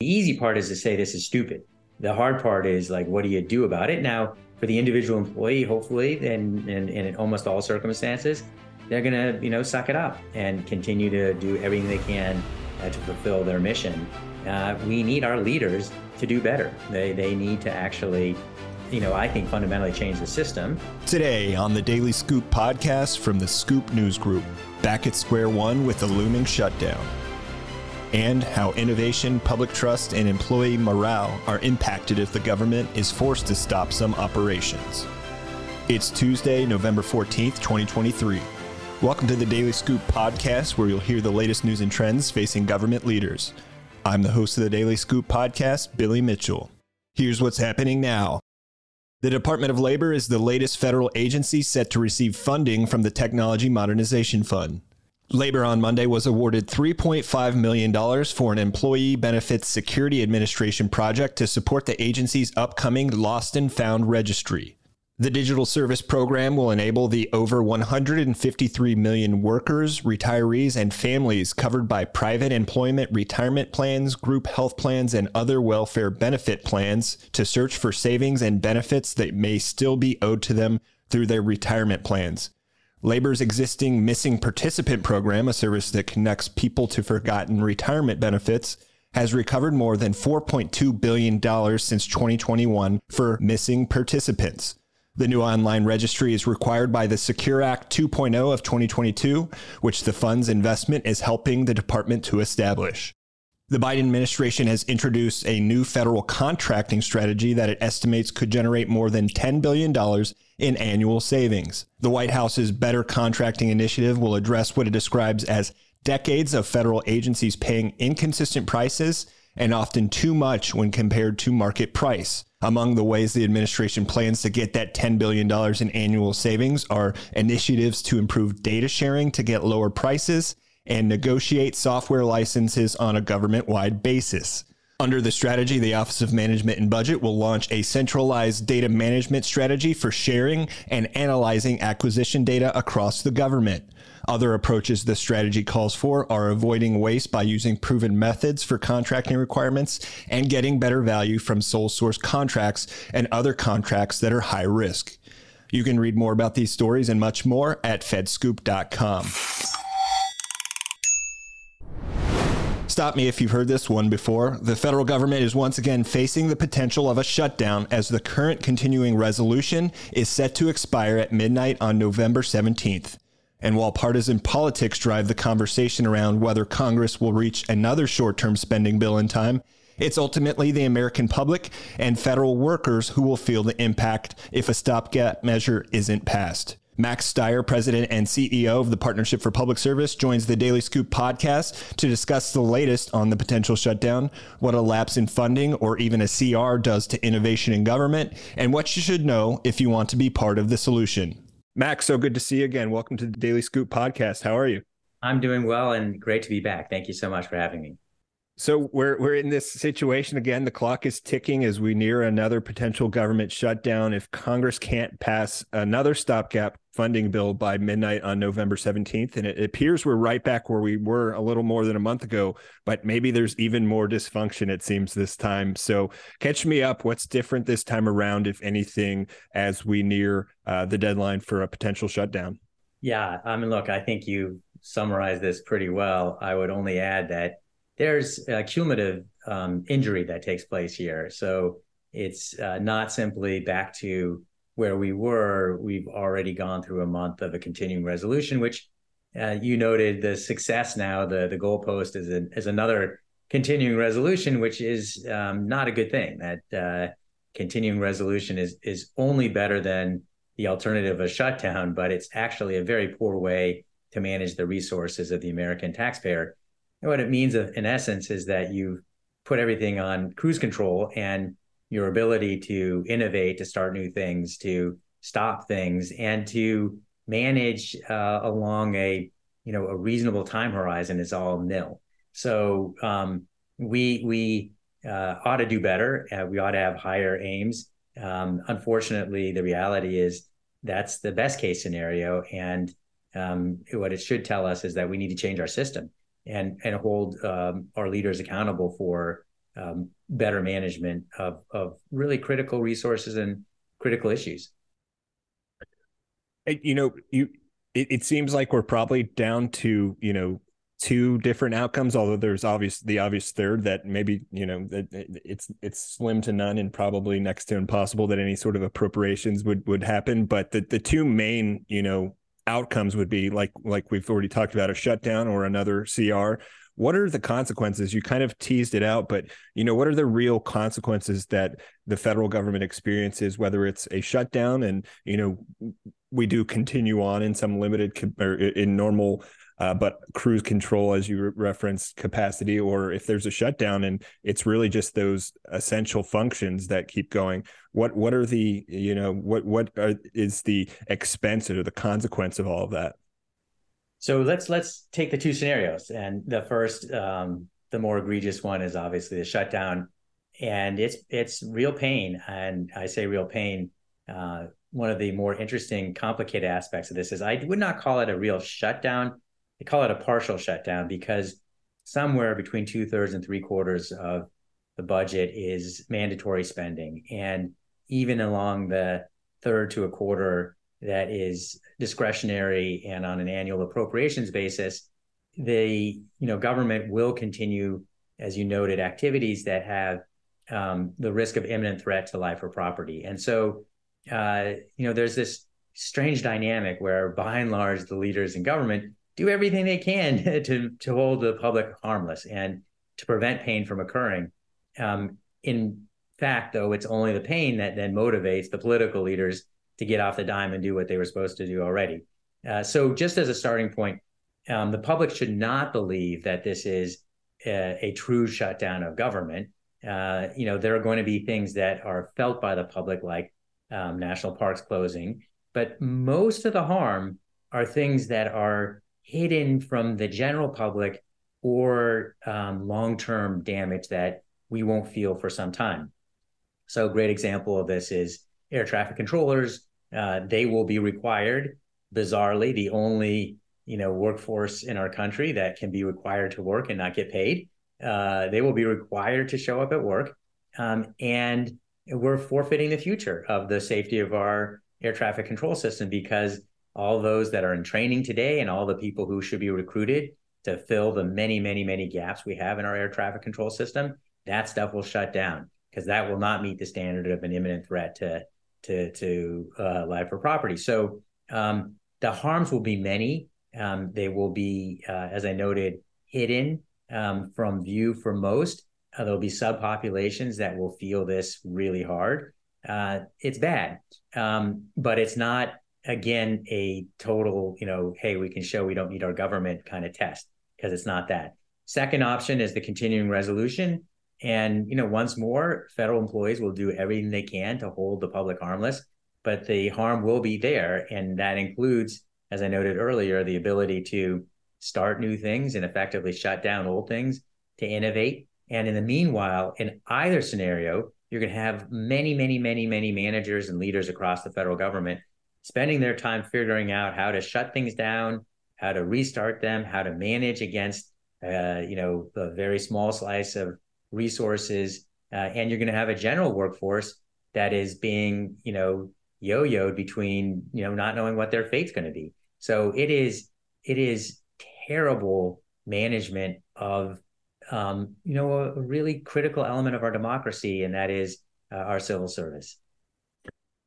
The easy part is to say this is stupid. The hard part is like, what do you do about it? Now, for the individual employee, hopefully, and, in almost all circumstances, they're to, you know, suck it up and continue to do everything they can uh, to fulfill their mission. Uh, we need our leaders to do better. They, they need to actually, you know, I think fundamentally change the system. Today on the Daily Scoop podcast from the Scoop News Group, back at square one with the looming shutdown and how innovation, public trust, and employee morale are impacted if the government is forced to stop some operations. It's Tuesday, November 14th, 2023. Welcome to the Daily Scoop podcast, where you'll hear the latest news and trends facing government leaders. I'm the host of the Daily Scoop podcast, Billy Mitchell. Here's what's happening now. The Department of Labor is the latest federal agency set to receive funding from the Technology Modernization Fund. Labor on Monday was awarded $3.5 million for an Employee Benefits Security Administration project to support the agency's upcoming Lost and Found registry. The digital service program will enable the over 153 million workers, retirees, and families covered by private employment retirement plans, group health plans, and other welfare benefit plans to search for savings and benefits that may still be owed to them through their retirement plans. Labor's existing Missing Participant Program, a service that connects people to forgotten retirement benefits, has recovered more than $4.2 billion since 2021 for missing participants. The new online registry is required by the Secure Act 2.0 of 2022, which the fund's investment is helping the department to establish. The Biden administration has introduced a new federal contracting strategy that it estimates could generate more than $10 billion in annual savings. The White House's Better Contracting Initiative will address what it describes as decades of federal agencies paying inconsistent prices and often too much when compared to market price. Among the ways the administration plans to get that $10 billion in annual savings are initiatives to improve data sharing to get lower prices and negotiate software licenses on a government wide basis. Under the strategy, the Office of Management and Budget will launch a centralized data management strategy for sharing and analyzing acquisition data across the government. Other approaches the strategy calls for are avoiding waste by using proven methods for contracting requirements and getting better value from sole source contracts and other contracts that are high risk. You can read more about these stories and much more at fedscoop.com. Stop me if you've heard this one before. The federal government is once again facing the potential of a shutdown as the current continuing resolution is set to expire at midnight on November 17th. And while partisan politics drive the conversation around whether Congress will reach another short term spending bill in time, it's ultimately the American public and federal workers who will feel the impact if a stopgap measure isn't passed. Max Stier, president and CEO of the Partnership for Public Service, joins the Daily Scoop podcast to discuss the latest on the potential shutdown, what a lapse in funding or even a CR does to innovation in government, and what you should know if you want to be part of the solution. Max, so good to see you again. Welcome to the Daily Scoop podcast. How are you? I'm doing well and great to be back. Thank you so much for having me. So we're we're in this situation again. The clock is ticking as we near another potential government shutdown. If Congress can't pass another stopgap funding bill by midnight on November 17th, and it appears we're right back where we were a little more than a month ago, but maybe there's even more dysfunction it seems this time. So catch me up. What's different this time around, if anything, as we near uh, the deadline for a potential shutdown? Yeah, I mean, look, I think you summarized this pretty well. I would only add that there's a cumulative um, injury that takes place here. So it's uh, not simply back to where we were. We've already gone through a month of a continuing resolution, which uh, you noted the success now. The the goalpost is a, is another continuing resolution, which is um, not a good thing. That uh, continuing resolution is is only better than the alternative of shutdown, but it's actually a very poor way to manage the resources of the American taxpayer. And what it means, in essence, is that you put everything on cruise control, and your ability to innovate, to start new things, to stop things, and to manage uh, along a you know a reasonable time horizon is all nil. So um, we we uh, ought to do better. Uh, we ought to have higher aims. Um, unfortunately, the reality is that's the best case scenario, and um, what it should tell us is that we need to change our system and and hold um, our leaders accountable for um, better management of of really critical resources and critical issues. You know, you it, it seems like we're probably down to you know two different outcomes although there's obvious the obvious third that maybe you know that it's it's slim to none and probably next to impossible that any sort of appropriations would would happen but the the two main you know outcomes would be like like we've already talked about a shutdown or another CR what are the consequences you kind of teased it out but you know what are the real consequences that the federal government experiences whether it's a shutdown and you know we do continue on in some limited or in normal uh, but cruise control, as you re- referenced, capacity, or if there's a shutdown and it's really just those essential functions that keep going. What what are the you know what what are, is the expense or the consequence of all of that? So let's let's take the two scenarios, and the first, um, the more egregious one is obviously the shutdown, and it's it's real pain, and I say real pain. Uh, one of the more interesting, complicated aspects of this is I would not call it a real shutdown they call it a partial shutdown because somewhere between two thirds and three quarters of the budget is mandatory spending. And even along the third to a quarter that is discretionary and on an annual appropriations basis, the you know government will continue, as you noted, activities that have um, the risk of imminent threat to life or property. And so, uh, you know, there's this strange dynamic where, by and large, the leaders in government do everything they can to to hold the public harmless and to prevent pain from occurring. Um, in fact, though, it's only the pain that then motivates the political leaders to get off the dime and do what they were supposed to do already. Uh, so, just as a starting point, um, the public should not believe that this is a, a true shutdown of government. Uh, you know, there are going to be things that are felt by the public, like um, national parks closing, but most of the harm are things that are hidden from the general public or um, long-term damage that we won't feel for some time. So, a great example of this is air traffic controllers. Uh, they will be required, bizarrely, the only you know workforce in our country that can be required to work and not get paid. Uh, they will be required to show up at work, um, and we're forfeiting the future of the safety of our air traffic control system because all those that are in training today and all the people who should be recruited to fill the many, many, many gaps we have in our air traffic control system, that stuff will shut down because that will not meet the standard of an imminent threat to to to uh, life property. So um, the harms will be many. Um, they will be, uh, as I noted, hidden um, from view for most. Uh, there'll be subpopulations that will feel this really hard. Uh, it's bad, um, but it's not again a total you know hey we can show we don't need our government kind of test because it's not that second option is the continuing resolution and you know once more federal employees will do everything they can to hold the public harmless but the harm will be there. And that includes as i noted earlier the ability to start new things and effectively shut down old things to innovate. And in the meanwhile in either scenario you're going to have many many many many managers and leaders across the federal government spending their time figuring out how to shut things down, how to restart them, how to manage against uh, you know a very small slice of resources, uh, and you're going to have a general workforce that is being you know yo-yoed between you know not knowing what their fate's going to be. So it is it is terrible management of um, you know a, really critical element of our democracy, and that is uh, our civil service.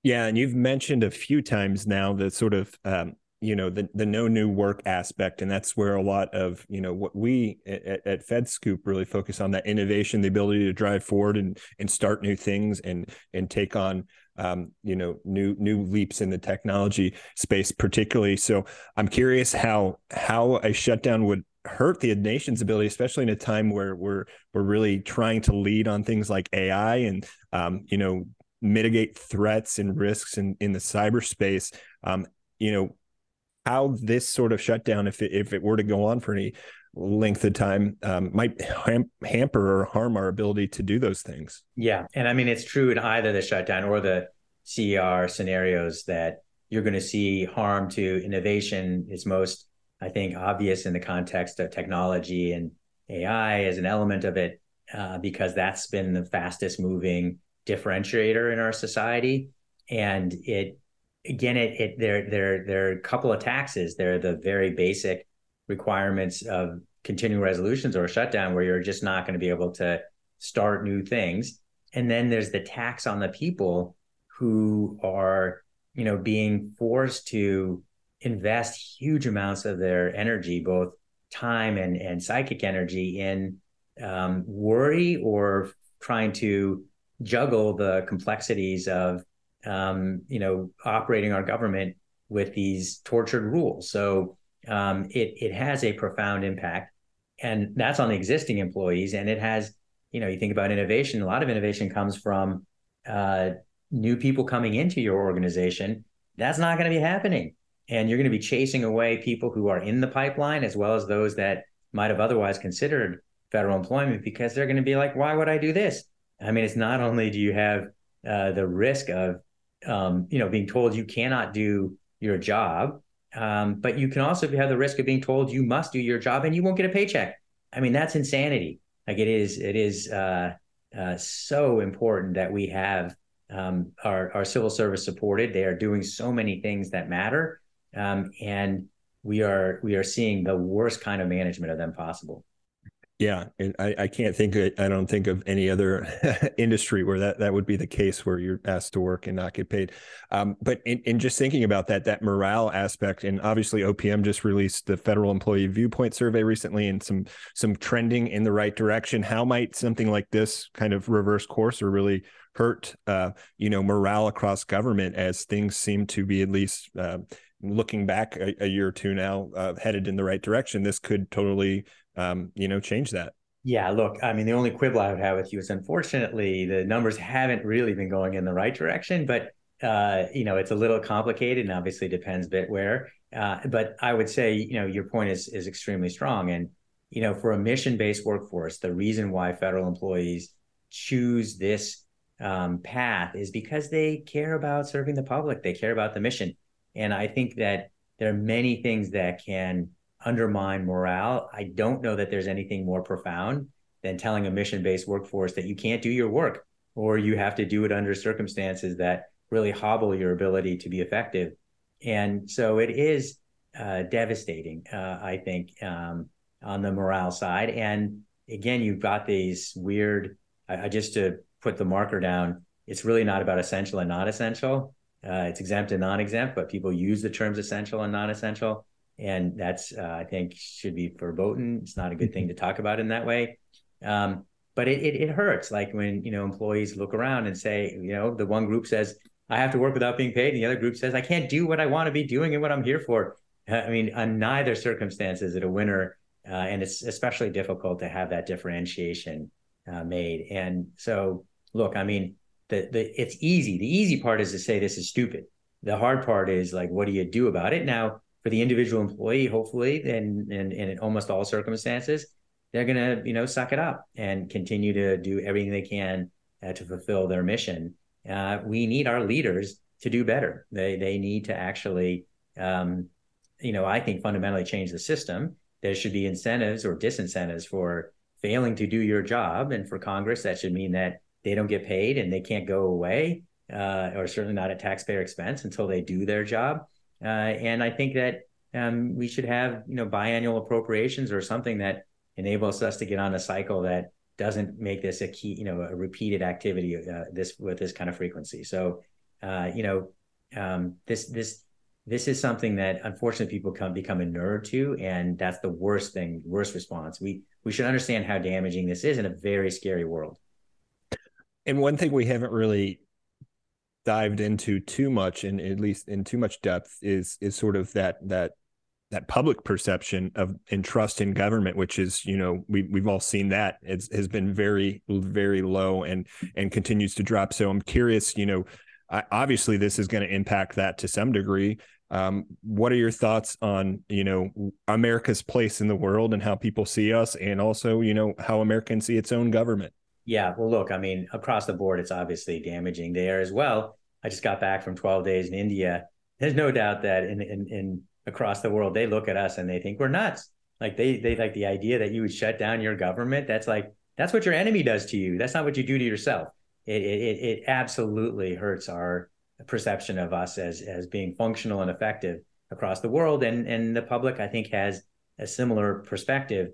Yeah, and you've mentioned a few times now the sort of um, you know the the no new work aspect, and that's where a lot of you know what we at, at FedScoop really focus on that innovation, the ability to drive forward and and start new things and and take on um, you know new new leaps in the technology space, particularly. So I'm curious how how a shutdown would hurt the nation's ability, especially in a time where we're we're really trying to lead on things like AI and um, you know mitigate threats and risks in, in the cyberspace. Um, you know, how this sort of shutdown, if it, if it were to go on for any length of time, um, might ham- hamper or harm our ability to do those things. Yeah, and I mean it's true in either the shutdown or the CR scenarios that you're going to see harm to innovation. Is most, I think, obvious in the context of technology and AI as an element of it. uh, because that's been the fastest moving differentiator in our society. And it again, it it there there there are a couple of taxes. There are the very basic requirements of continuing resolutions or a shutdown where you're just not going to be able to start new things. And then there's the tax on the people who are, you know, being forced to invest huge amounts of their energy, both time and, and psychic energy in um, worry or trying to juggle the complexities of um, you know operating our government with these tortured rules. So um, it it has a profound impact, and that's on the existing employees. And it has you know you think about innovation. A lot of innovation comes from uh, new people coming into your organization. That's not going to be happening, and you're going to be chasing away people who are in the pipeline as well as those that might have otherwise considered federal employment because they're going to be like, why would I do this? I mean, it's not only do you have uh, the risk of, um, you know, being told you cannot do your job, um, but you can also have the risk of being told you must do your job and you won't get a paycheck. I mean, that's insanity. Like it is, it is uh, uh, so important that we have um, our, our civil service supported. They are doing so many things that matter, um, and we are we are seeing the worst kind of management of them possible. Yeah, and I, I can't think of, I don't think of any other industry where that, that would be the case where you're asked to work and not get paid. Um, but in, in just thinking about that, that morale aspect, and obviously OPM just released the federal employee viewpoint survey recently, and some some trending in the right direction. How might something like this kind of reverse course or really hurt, uh, you know, morale across government as things seem to be at least uh, looking back a, a, year or two now, uh, headed in the right direction? This could totally um, you know, change that. Yeah, look, I mean, the only quibble I would have with you is unfortunately the numbers haven't really been going in the right direction, but uh, you know, it's a little complicated and obviously depends bit where. Uh, but I would say, you know, your point is is extremely strong. And, you know, for a mission-based workforce, the reason why federal employees choose this um, path is because they care about serving the public. They care about the mission. And I think that there are many things that can undermine morale. I don't know that there's anything more profound than telling a mission based workforce that you can't do your work or you have to do it under circumstances that really hobble your ability to be effective. And so it is uh, devastating, uh, I think, um, on the morale side. And again, you've got these weird, I, I, just to put the marker down, it's really not about essential and not essential. Uh, it's exempt and non exempt, but people use the terms essential and non essential and that's uh, I think should be verboten. It's not a good thing to talk about in that way. Um, but it, it, it hurts, like when you know employees look around and say, you know, the one group says I have to work without being paid, and the other group says I can't do what I want to be doing and what I'm here for. I mean, on neither circumstance is it a winner, uh, and it's especially difficult to have that differentiation uh, made. And so, look, I mean, the the it's easy. The easy part is to say this is stupid. The hard part is like, what do you do about it now? for the individual employee, hopefully, and, in almost all circumstances, they're to, you know, suck it up and continue to do everything they can uh, to fulfill their mission. Uh, we need our leaders to do better. They, they need to actually, um, you know, I think fundamentally change the system. There should be incentives or disincentives for failing to do your job. And for Congress, that should mean that they don't get paid and they can't go away, uh, or certainly not at taxpayer expense until they do their job. Uh, and I think that um, we should have you know biannual appropriations or something that enables us to get on a cycle that doesn't make this a key you know a repeated activity uh, this with this kind of frequency. So uh, you know um, this this this is something that unfortunately people come become inured to, and that's the worst thing, worst response. We we should understand how damaging this is in a very scary world. And one thing we haven't really dived into too much and at least in too much depth is is sort of that that that public perception of and trust in government which is you know we we've all seen that. It has been very very low and and continues to drop. So i'm curious you know obviously this is going to impact that to some degree. Um, what are your thoughts on you know america's place in the world and how people see us and also you know how americans see its own government yeah, well, look, I mean, across the board, it's obviously damaging there as well. I just got back from 12 days in India. There's no doubt that in, in, in across the world, they look at us and they think we're nuts. Like they they like the idea that you would shut down your government. That's like that's what your enemy does to you. That's not what you do to yourself. It it, it absolutely hurts our perception of us as as being functional and effective across the world, and and the public I think has a similar perspective.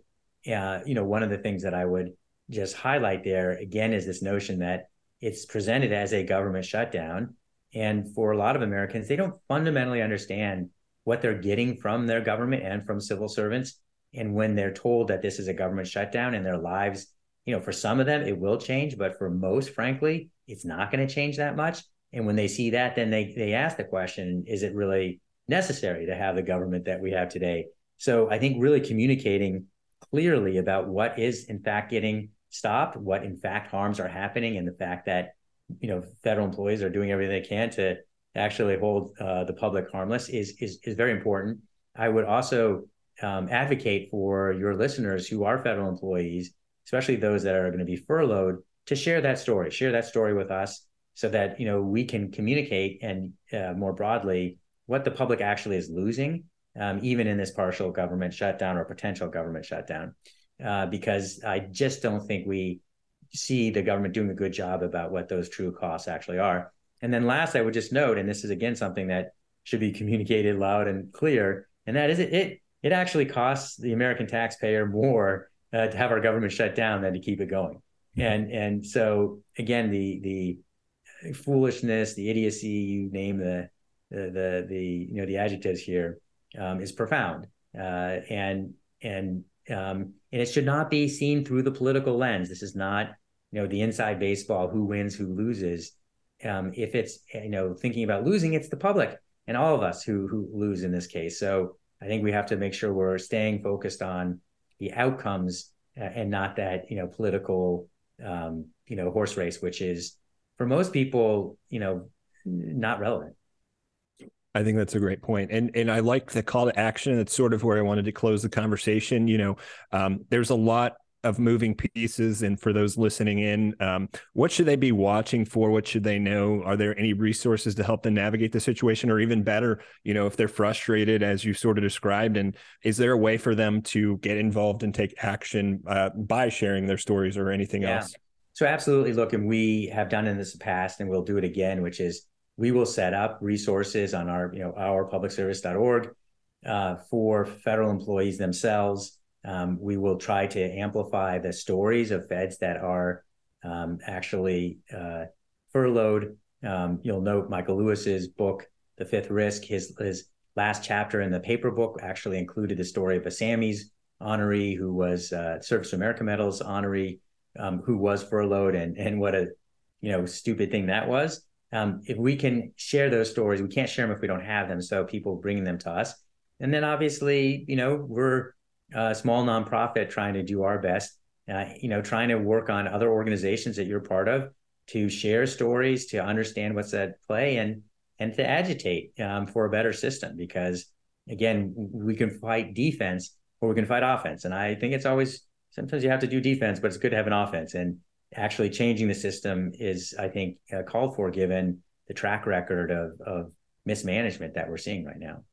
Uh, you know, one of the things that I would just highlight there again is this notion that it's presented as a government shutdown, and for a lot of Americans, they don't fundamentally understand what they're getting from their government and from civil servants. And when they're told that this is a government shutdown and their lives, you know, for some of them it will change, but for most, frankly, it's not going to change that much. And when they see that, then they they ask the question: Is it really necessary to have the government that we have today? So I think really communicating clearly about what is in fact getting stopped, what in fact harms are happening, and the fact that you know federal employees are doing everything they can to actually hold uh, the public harmless is is is very important. I would also um, advocate for your listeners who are federal employees, especially those that are going to be furloughed, to share that story, share that story with us, so that you know we can communicate and uh, more broadly what the public actually is losing, um, even in this partial government shutdown or potential government shutdown, uh, because I just don't think we see the government doing a good job about what those true costs actually are. And then last, I would just note, and this is again something that should be communicated loud and clear, and that is it it, it actually costs the American taxpayer more uh, to have our government shut down than to keep it going. And and so again, the the foolishness, the idiocy, you name the the the, the you know the adjectives here, um, is profound. Uh, and and um, and it should not be seen through the political lens. This is not you know the inside baseball, who wins, who loses. Um, if it's you know thinking about losing, it's the public and all of us who who lose in this case. So I think we have to make sure we're staying focused on the outcomes uh, and not that you know political um, you know horse race, which is for most people you know not relevant. I think that's a great point, and and I like the call to action. That's sort of where I wanted to close the conversation. You know, um, there's a lot of moving pieces and for those listening in um, what should they be watching for what should they know are there any resources to help them navigate the situation or even better you know if they're frustrated as you sort of described and is there a way for them to get involved and take action uh, by sharing their stories or anything yeah. else so absolutely look and we have done in this past and we'll do it again which is we will set up resources on our you know ourpublicservice.org uh, for federal employees themselves um, we will try to amplify the stories of feds that are um, actually uh, furloughed. Um, you'll note Michael Lewis's book, The Fifth Risk. His his last chapter in the paper book actually included the story of a Sammies honoree who was uh, Service America Medals honoree um, who was furloughed, and and what a you know stupid thing that was. Um, if we can share those stories, we can't share them if we don't have them. So people bringing them to us, and then obviously, you know, we're a small nonprofit trying to do our best, uh, you know, trying to work on other organizations that you're part of to share stories, to understand what's at play, and and to agitate um, for a better system. Because again, we can fight defense or we can fight offense, and I think it's always sometimes you have to do defense, but it's good to have an offense. And actually changing the system is, I think, uh, called for given the track record of of mismanagement that we're seeing right now.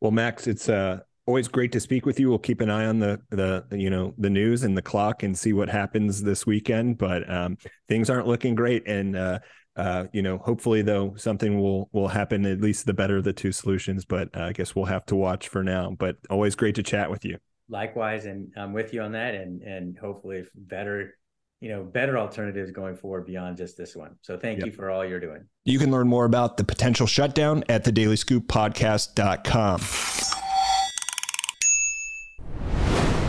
Well, Max, it's uh, always great to speak with you. We'll keep an eye on the the you know the news and the clock and see what happens this weekend. But um, things aren't looking great, and uh, uh, you know hopefully though something will will happen. At least the better of the two solutions. But uh, I guess we'll have to watch for now. But always great to chat with you. Likewise, and I'm with you on that, and and hopefully better you know better alternatives going forward beyond just this one so thank yep. you for all you're doing you can learn more about the potential shutdown at the dailyscooppodcast.com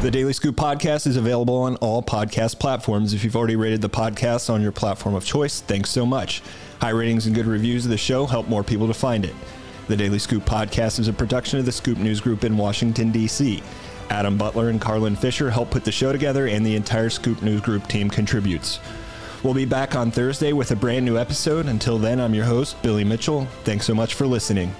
The Daily Scoop podcast is available on all podcast platforms. If you've already rated the podcast on your platform of choice, thanks so much. High ratings and good reviews of the show help more people to find it. The Daily Scoop podcast is a production of the Scoop News Group in Washington, D.C. Adam Butler and Carlin Fisher help put the show together, and the entire Scoop News Group team contributes. We'll be back on Thursday with a brand new episode. Until then, I'm your host, Billy Mitchell. Thanks so much for listening.